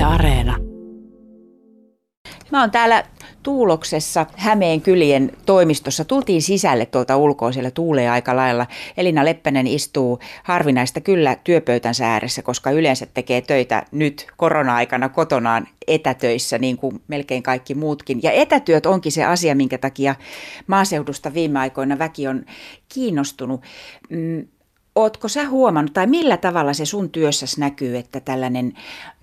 Yle Areena. Mä oon täällä Tuuloksessa Hämeen kylien toimistossa. Tultiin sisälle tuolta ulkoa, siellä tuulee aika lailla. Elina Leppänen istuu harvinaista kyllä työpöytänsä ääressä, koska yleensä tekee töitä nyt korona-aikana kotonaan etätöissä, niin kuin melkein kaikki muutkin. Ja etätyöt onkin se asia, minkä takia maaseudusta viime aikoina väki on kiinnostunut. Mm, Ootko sä huomannut, tai millä tavalla se sun työssäsi näkyy, että tällainen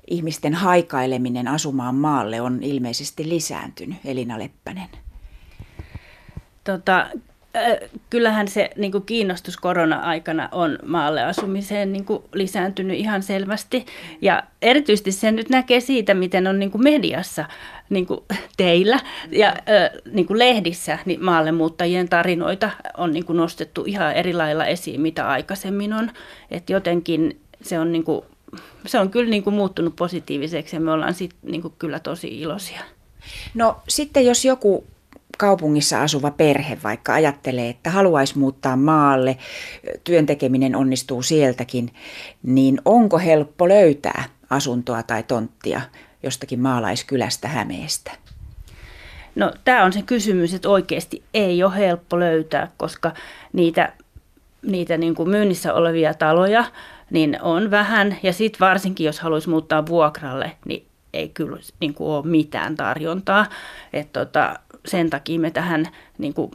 ihmisten haikaileminen asumaan maalle on ilmeisesti lisääntynyt, Elina Leppänen? Tota, kyllähän se niin kuin kiinnostus korona-aikana on maalle asumiseen niin kuin lisääntynyt ihan selvästi. Ja erityisesti se nyt näkee siitä, miten on niin kuin mediassa niin kuin teillä ja niin kuin lehdissä niin maalle muuttajien tarinoita on niin kuin nostettu ihan eri lailla esiin, mitä aikaisemmin on. Et jotenkin se on, niin kuin, se on kyllä niin kuin muuttunut positiiviseksi ja me ollaan sit, niin kuin kyllä tosi iloisia. No sitten jos joku kaupungissa asuva perhe vaikka ajattelee, että haluaisi muuttaa maalle, työn tekeminen onnistuu sieltäkin, niin onko helppo löytää asuntoa tai tonttia jostakin maalaiskylästä Hämeestä? No tämä on se kysymys, että oikeasti ei ole helppo löytää, koska niitä, niitä niin kuin myynnissä olevia taloja niin on vähän. Ja sitten varsinkin, jos haluaisi muuttaa vuokralle, niin ei kyllä niin kuin ole mitään tarjontaa. Et tota, sen takia me tähän niin kuin,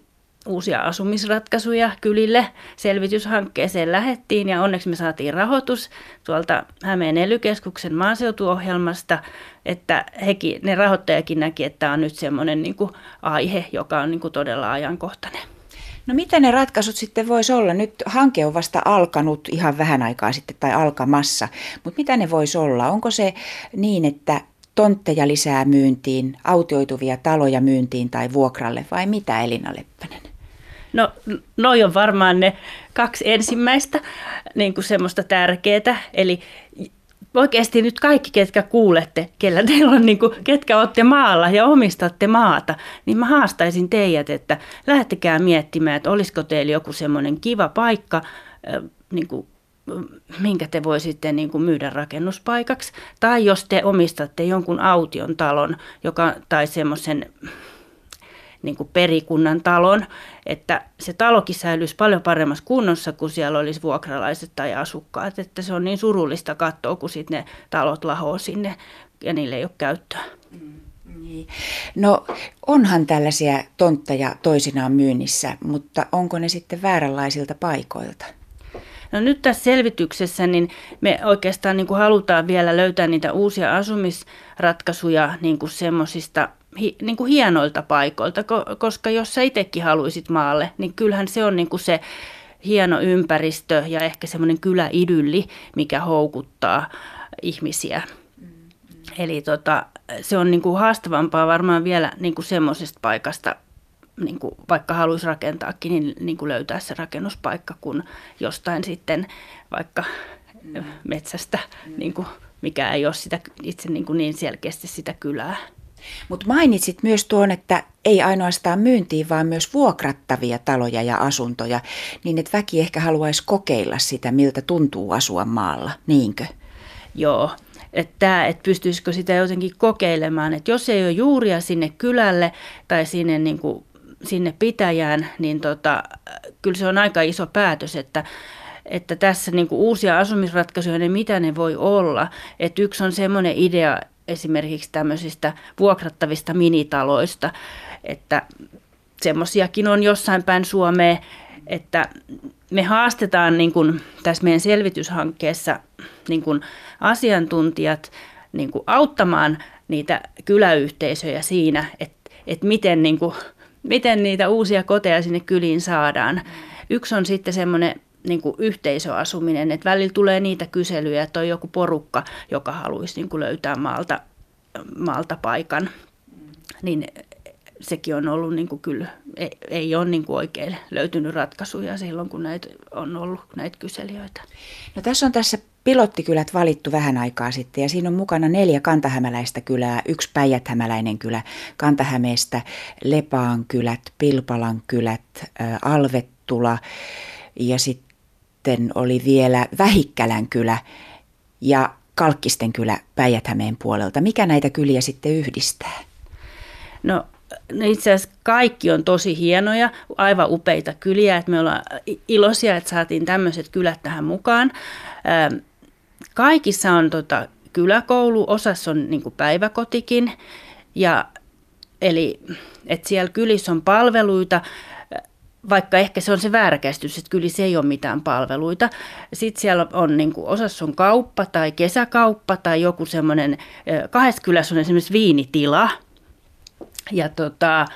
uusia asumisratkaisuja kylille selvityshankkeeseen lähettiin ja onneksi me saatiin rahoitus tuolta Hämeen ely maaseutuohjelmasta, että hekin, ne rahoittajakin näki, että tämä on nyt semmoinen niin aihe, joka on niin kuin, todella ajankohtainen. No mitä ne ratkaisut sitten voisi olla? Nyt hanke on vasta alkanut ihan vähän aikaa sitten tai alkamassa, mutta mitä ne voisi olla? Onko se niin, että tontteja lisää myyntiin, autioituvia taloja myyntiin tai vuokralle vai mitä Elina Leppänen? No noi on varmaan ne kaksi ensimmäistä niin kuin semmoista tärkeää. Eli oikeasti nyt kaikki, ketkä kuulette, kellä teillä on, niin kuin, ketkä olette maalla ja omistatte maata, niin mä haastaisin teidät, että lähtekää miettimään, että olisiko teillä joku semmoinen kiva paikka, niin kuin minkä te voisitte niin kuin myydä rakennuspaikaksi. Tai jos te omistatte jonkun aution talon joka, tai semmoisen niin kuin perikunnan talon, että se talokin säilyisi paljon paremmassa kunnossa, kun siellä olisi vuokralaiset tai asukkaat. Että se on niin surullista katsoa, kun sitten ne talot lahoo sinne ja niille ei ole käyttöä. Mm, niin. No onhan tällaisia tontteja toisinaan myynnissä, mutta onko ne sitten vääränlaisilta paikoilta? No nyt tässä selvityksessä niin me oikeastaan niin kuin halutaan vielä löytää niitä uusia asumisratkaisuja niin kuin semmoisista hi, niin kuin hienoilta paikoilta, koska jos sä itsekin haluaisit maalle, niin kyllähän se on niin kuin se hieno ympäristö ja ehkä semmoinen kyläidylli, mikä houkuttaa ihmisiä. Eli tota, se on niin kuin haastavampaa varmaan vielä niin kuin semmoisesta paikasta niin kuin vaikka haluaisi rakentaakin, niin, niin kuin löytää se rakennuspaikka, kun jostain sitten vaikka mm. metsästä, mm. niin kuin, mikä ei ole sitä, itse niin, kuin niin selkeästi sitä kylää. Mutta mainitsit myös tuon, että ei ainoastaan myyntiin, vaan myös vuokrattavia taloja ja asuntoja, niin että väki ehkä haluaisi kokeilla sitä, miltä tuntuu asua maalla, niinkö? Joo, että, että pystyisikö sitä jotenkin kokeilemaan, että jos ei ole juuria sinne kylälle tai sinne niin kuin sinne pitäjään, niin tota, kyllä se on aika iso päätös, että, että tässä niin kuin uusia asumisratkaisuja, niin mitä ne voi olla. Että yksi on semmoinen idea esimerkiksi tämmöisistä vuokrattavista minitaloista, että semmoisiakin on jossain päin Suomea, että me haastetaan niin kuin tässä meidän selvityshankkeessa niin kuin asiantuntijat niin kuin auttamaan niitä kyläyhteisöjä siinä, että, että miten niin kuin miten niitä uusia koteja sinne kyliin saadaan. Yksi on sitten semmoinen niin kuin yhteisöasuminen, että välillä tulee niitä kyselyjä, että on joku porukka, joka haluaisi niin kuin löytää maalta, maalta paikan. Niin sekin on ollut niin kuin kyllä, ei, ei ole niin kuin oikein löytynyt ratkaisuja silloin, kun näitä on ollut näitä kyselijöitä. No tässä on tässä pilottikylät valittu vähän aikaa sitten ja siinä on mukana neljä kantahämäläistä kylää, yksi päijäthämäläinen kylä, Kantahämeestä Lepaan kylät, Pilpalan kylät, Alvettula ja sitten oli vielä Vähikkälän kylä. Ja Kalkkisten kylä päijät puolelta. Mikä näitä kyliä sitten yhdistää? No No itse asiassa kaikki on tosi hienoja, aivan upeita kyliä, että me ollaan iloisia, että saatiin tämmöiset kylät tähän mukaan. Kaikissa on tota kyläkoulu, osassa on niin päiväkotikin, ja eli että siellä kylissä on palveluita, vaikka ehkä se on se väärä käsitys, että kylissä ei ole mitään palveluita. Sitten siellä on niin kuin, osassa on kauppa tai kesäkauppa tai joku semmoinen, kahdessa kylässä on esimerkiksi viinitila – ja tota,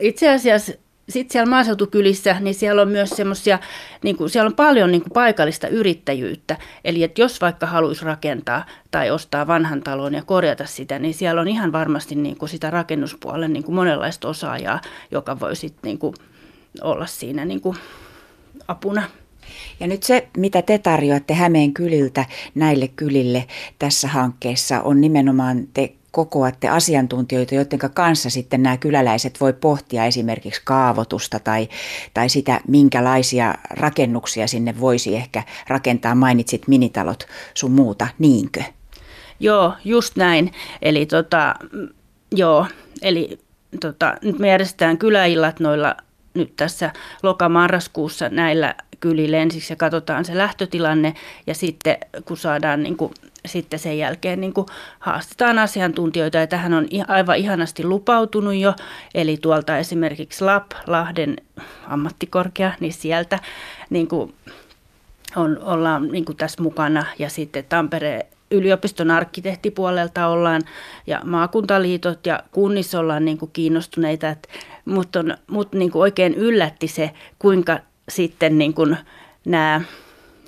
itse asiassa sitten siellä maaseutukylissä, niin siellä on myös semmoisia, niin siellä on paljon niin kuin paikallista yrittäjyyttä. Eli että jos vaikka haluaisi rakentaa tai ostaa vanhan talon ja korjata sitä, niin siellä on ihan varmasti niin kuin sitä rakennuspuolen niin kuin monenlaista osaajaa, joka voi sitten niin olla siinä niin kuin apuna. Ja nyt se, mitä te tarjoatte Hämeen kyliltä näille kylille tässä hankkeessa, on nimenomaan te kokoatte asiantuntijoita, joiden kanssa sitten nämä kyläläiset voi pohtia esimerkiksi kaavoitusta tai, tai sitä, minkälaisia rakennuksia sinne voisi ehkä rakentaa. Mainitsit minitalot sun muuta, niinkö? Joo, just näin. Eli tota, joo, eli tota, nyt me järjestetään kyläillat noilla nyt tässä lokamarraskuussa näillä kylille ensiksi ja katsotaan se lähtötilanne. Ja sitten kun saadaan niin kuin, sitten sen jälkeen niin kuin haastetaan asiantuntijoita. Ja tähän on aivan ihanasti lupautunut jo, eli tuolta esimerkiksi LAP, Lahden ammattikorkea, niin sieltä niin kuin on, ollaan niin kuin tässä mukana. Ja sitten Tampereen yliopiston arkkitehtipuolelta ollaan ja maakuntaliitot ja kunnissa ollaan niin kuin kiinnostuneita, että mutta mut niin kuin oikein yllätti se, kuinka sitten niin kuin nämä,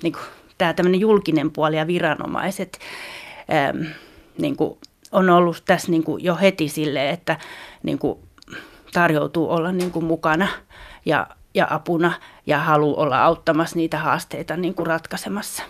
niin kuin, tämä tämmöinen julkinen puoli ja viranomaiset äm, niin kuin on ollut tässä niin kuin jo heti sille, että niin kuin tarjoutuu olla niin kuin mukana ja, ja apuna ja haluaa olla auttamassa niitä haasteita niin kuin ratkaisemassa.